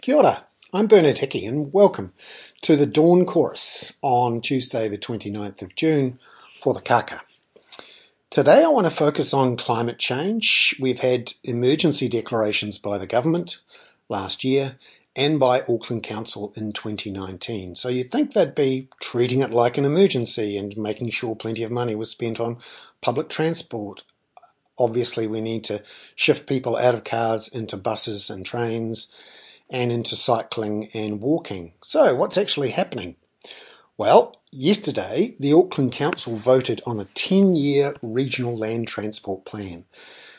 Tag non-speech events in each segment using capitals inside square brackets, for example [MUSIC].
Kia ora, I'm Bernard Hickey and welcome to the Dawn Chorus on Tuesday the 29th of June for the Kaka. Today I want to focus on climate change. We've had emergency declarations by the government last year and by Auckland Council in 2019. So you'd think they'd be treating it like an emergency and making sure plenty of money was spent on public transport. Obviously we need to shift people out of cars into buses and trains and into cycling and walking. So, what's actually happening? Well, yesterday the Auckland Council voted on a 10 year regional land transport plan,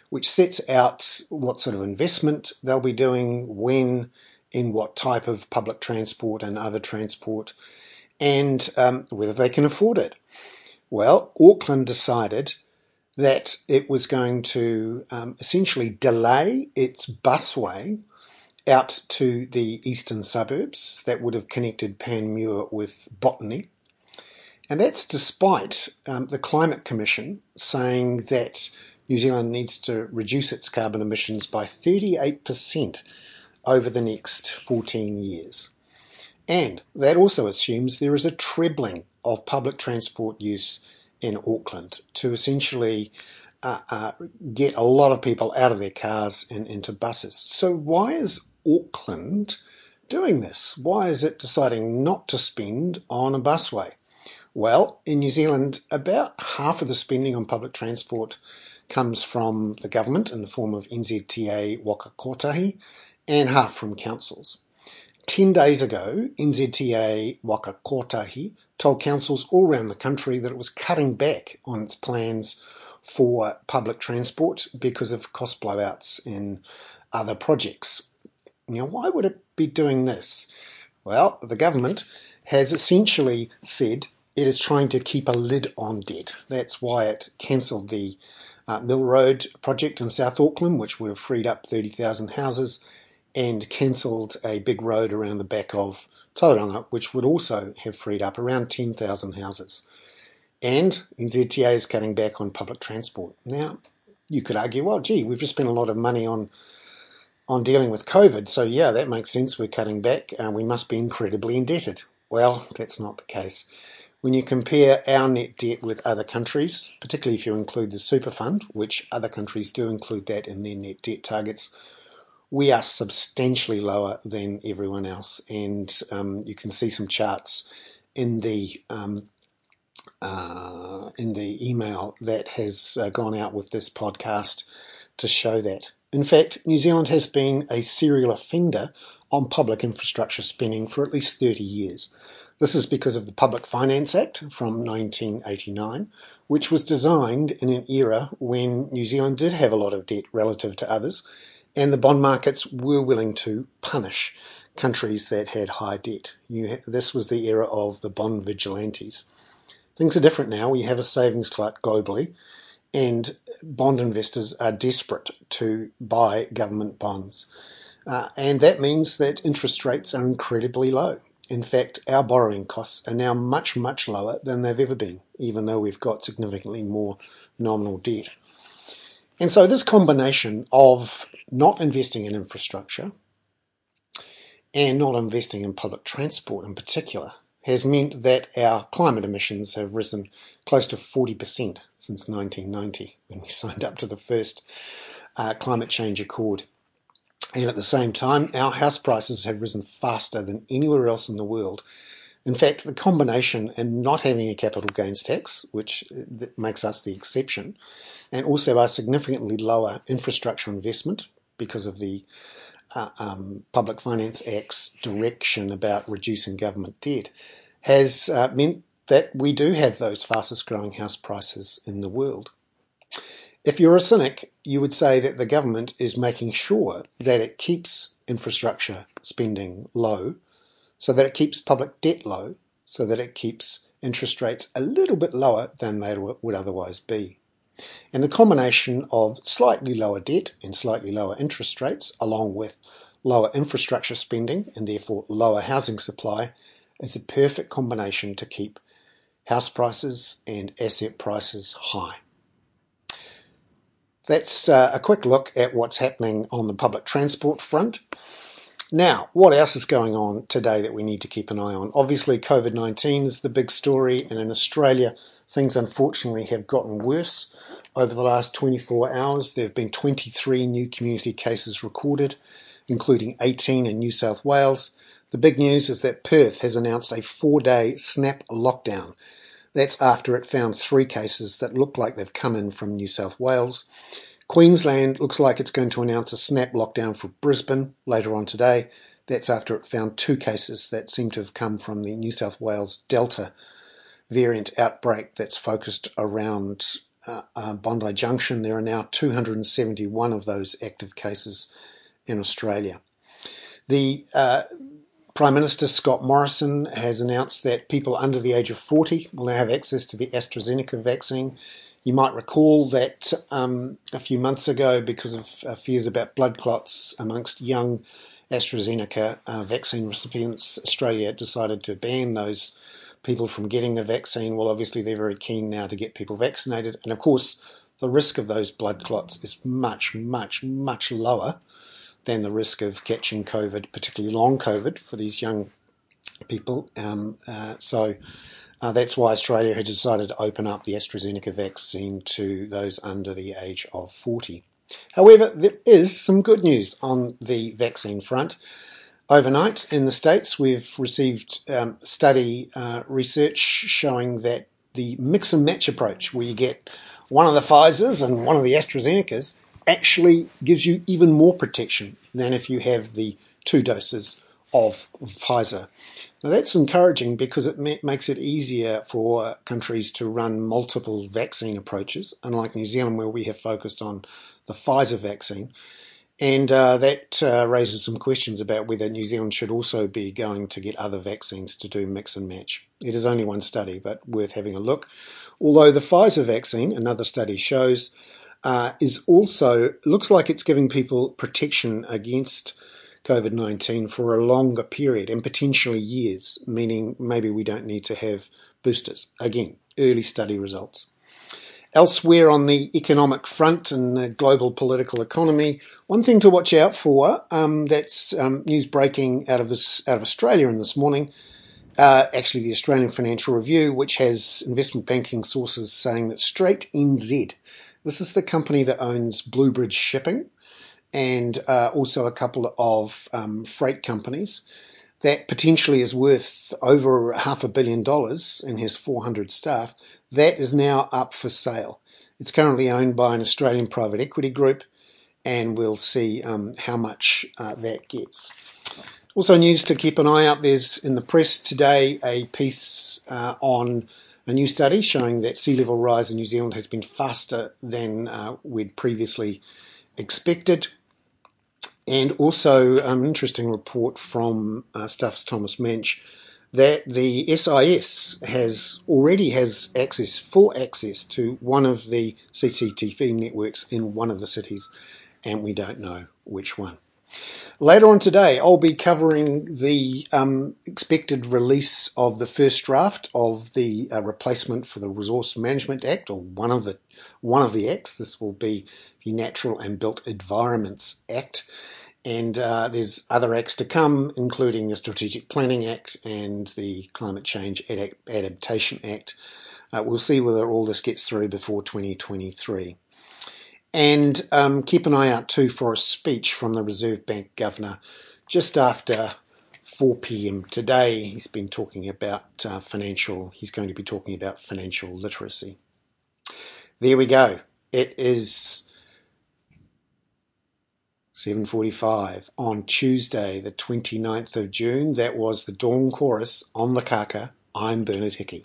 which sets out what sort of investment they'll be doing, when, in what type of public transport and other transport, and um, whether they can afford it. Well, Auckland decided that it was going to um, essentially delay its busway out to the eastern suburbs that would have connected Panmure with Botany. And that's despite um, the Climate Commission saying that New Zealand needs to reduce its carbon emissions by 38% over the next 14 years. And that also assumes there is a trebling of public transport use in Auckland to essentially uh, uh, get a lot of people out of their cars and into buses. So, why is Auckland doing this? Why is it deciding not to spend on a busway? Well, in New Zealand, about half of the spending on public transport comes from the government in the form of NZTA Waka Kotahi and half from councils. Ten days ago, NZTA Waka Kotahi told councils all around the country that it was cutting back on its plans for public transport because of cost blowouts in other projects. Now, why would it be doing this? Well, the government has essentially said it is trying to keep a lid on debt. That's why it cancelled the uh, Mill Road project in South Auckland, which would have freed up 30,000 houses, and cancelled a big road around the back of Tauranga, which would also have freed up around 10,000 houses. And NZTA is cutting back on public transport. Now, you could argue, well, gee, we've just spent a lot of money on on dealing with COVID. So, yeah, that makes sense. We're cutting back and we must be incredibly indebted. Well, that's not the case. When you compare our net debt with other countries, particularly if you include the super fund, which other countries do include that in their net debt targets, we are substantially lower than everyone else. And um, you can see some charts in the um, uh, in the email that has uh, gone out with this podcast to show that. In fact, New Zealand has been a serial offender on public infrastructure spending for at least 30 years. This is because of the Public Finance Act from 1989, which was designed in an era when New Zealand did have a lot of debt relative to others, and the bond markets were willing to punish countries that had high debt. You, this was the era of the bond vigilantes. Things are different now. We have a savings glut globally, and bond investors are desperate to buy government bonds. Uh, and that means that interest rates are incredibly low. In fact, our borrowing costs are now much, much lower than they've ever been, even though we've got significantly more nominal debt. And so, this combination of not investing in infrastructure and not investing in public transport in particular has meant that our climate emissions have risen close to 40% since 1990 when we [LAUGHS] signed up to the first uh, climate change accord. And at the same time, our house prices have risen faster than anywhere else in the world. In fact, the combination and not having a capital gains tax, which uh, makes us the exception, and also our significantly lower infrastructure investment because of the uh, um, Public Finance Act's direction about reducing government debt has uh, meant that we do have those fastest growing house prices in the world. If you're a cynic, you would say that the government is making sure that it keeps infrastructure spending low, so that it keeps public debt low, so that it keeps interest rates a little bit lower than they would otherwise be. And the combination of slightly lower debt and slightly lower interest rates, along with lower infrastructure spending and therefore lower housing supply, is a perfect combination to keep house prices and asset prices high. That's uh, a quick look at what's happening on the public transport front. Now, what else is going on today that we need to keep an eye on? Obviously, COVID 19 is the big story, and in Australia, things unfortunately have gotten worse. Over the last 24 hours, there have been 23 new community cases recorded, including 18 in New South Wales. The big news is that Perth has announced a four day snap lockdown. That's after it found three cases that look like they've come in from New South Wales. Queensland looks like it's going to announce a snap lockdown for Brisbane later on today. That's after it found two cases that seem to have come from the New South Wales Delta variant outbreak that's focused around uh, uh, Bondi Junction. There are now 271 of those active cases in Australia. The uh, Prime Minister Scott Morrison has announced that people under the age of 40 will now have access to the AstraZeneca vaccine. You might recall that um, a few months ago, because of uh, fears about blood clots amongst young AstraZeneca uh, vaccine recipients, Australia decided to ban those people from getting the vaccine. Well, obviously, they're very keen now to get people vaccinated. And of course, the risk of those blood clots is much, much, much lower than the risk of catching COVID, particularly long COVID for these young people. Um, uh, so uh, that's why Australia has decided to open up the AstraZeneca vaccine to those under the age of 40. However, there is some good news on the vaccine front. Overnight in the States, we've received um, study uh, research showing that the mix and match approach, where you get one of the Pfizer's and one of the AstraZeneca's, actually gives you even more protection than if you have the two doses of Pfizer. Now that's encouraging because it ma- makes it easier for countries to run multiple vaccine approaches, unlike New Zealand where we have focused on the Pfizer vaccine. And uh, that uh, raises some questions about whether New Zealand should also be going to get other vaccines to do mix and match. It is only one study, but worth having a look. Although the Pfizer vaccine, another study shows, uh, is also looks like it's giving people protection against COVID 19 for a longer period and potentially years, meaning maybe we don't need to have boosters. Again, early study results. Elsewhere on the economic front and the global political economy, one thing to watch out for um, that's um, news breaking out of this out of Australia in this morning. Uh, actually, the Australian Financial Review, which has investment banking sources saying that Strait NZ, this is the company that owns Bluebridge Shipping, and uh, also a couple of um, freight companies that potentially is worth over half a billion dollars and has 400 staff, that is now up for sale. It's currently owned by an Australian private equity group, and we'll see um, how much uh, that gets. Also, news to keep an eye out there's in the press today a piece uh, on a new study showing that sea level rise in New Zealand has been faster than uh, we'd previously expected and also an um, interesting report from uh, Stuff's Thomas Manch that the SIS has already has access, full access to one of the CCTV networks in one of the cities, and we don't know which one. Later on today, I'll be covering the um, expected release of the first draft of the uh, replacement for the Resource Management Act, or one of the one of the acts. This will be the Natural and Built Environments Act. And uh, there's other acts to come, including the Strategic Planning Act and the Climate Change Adaptation Act. Uh, we'll see whether all this gets through before 2023. And um, keep an eye out too for a speech from the Reserve Bank Governor just after 4 p.m. today. He's been talking about uh, financial, he's going to be talking about financial literacy. There we go. It is 7.45 on Tuesday, the 29th of June. That was the Dawn Chorus on the Kaka. I'm Bernard Hickey.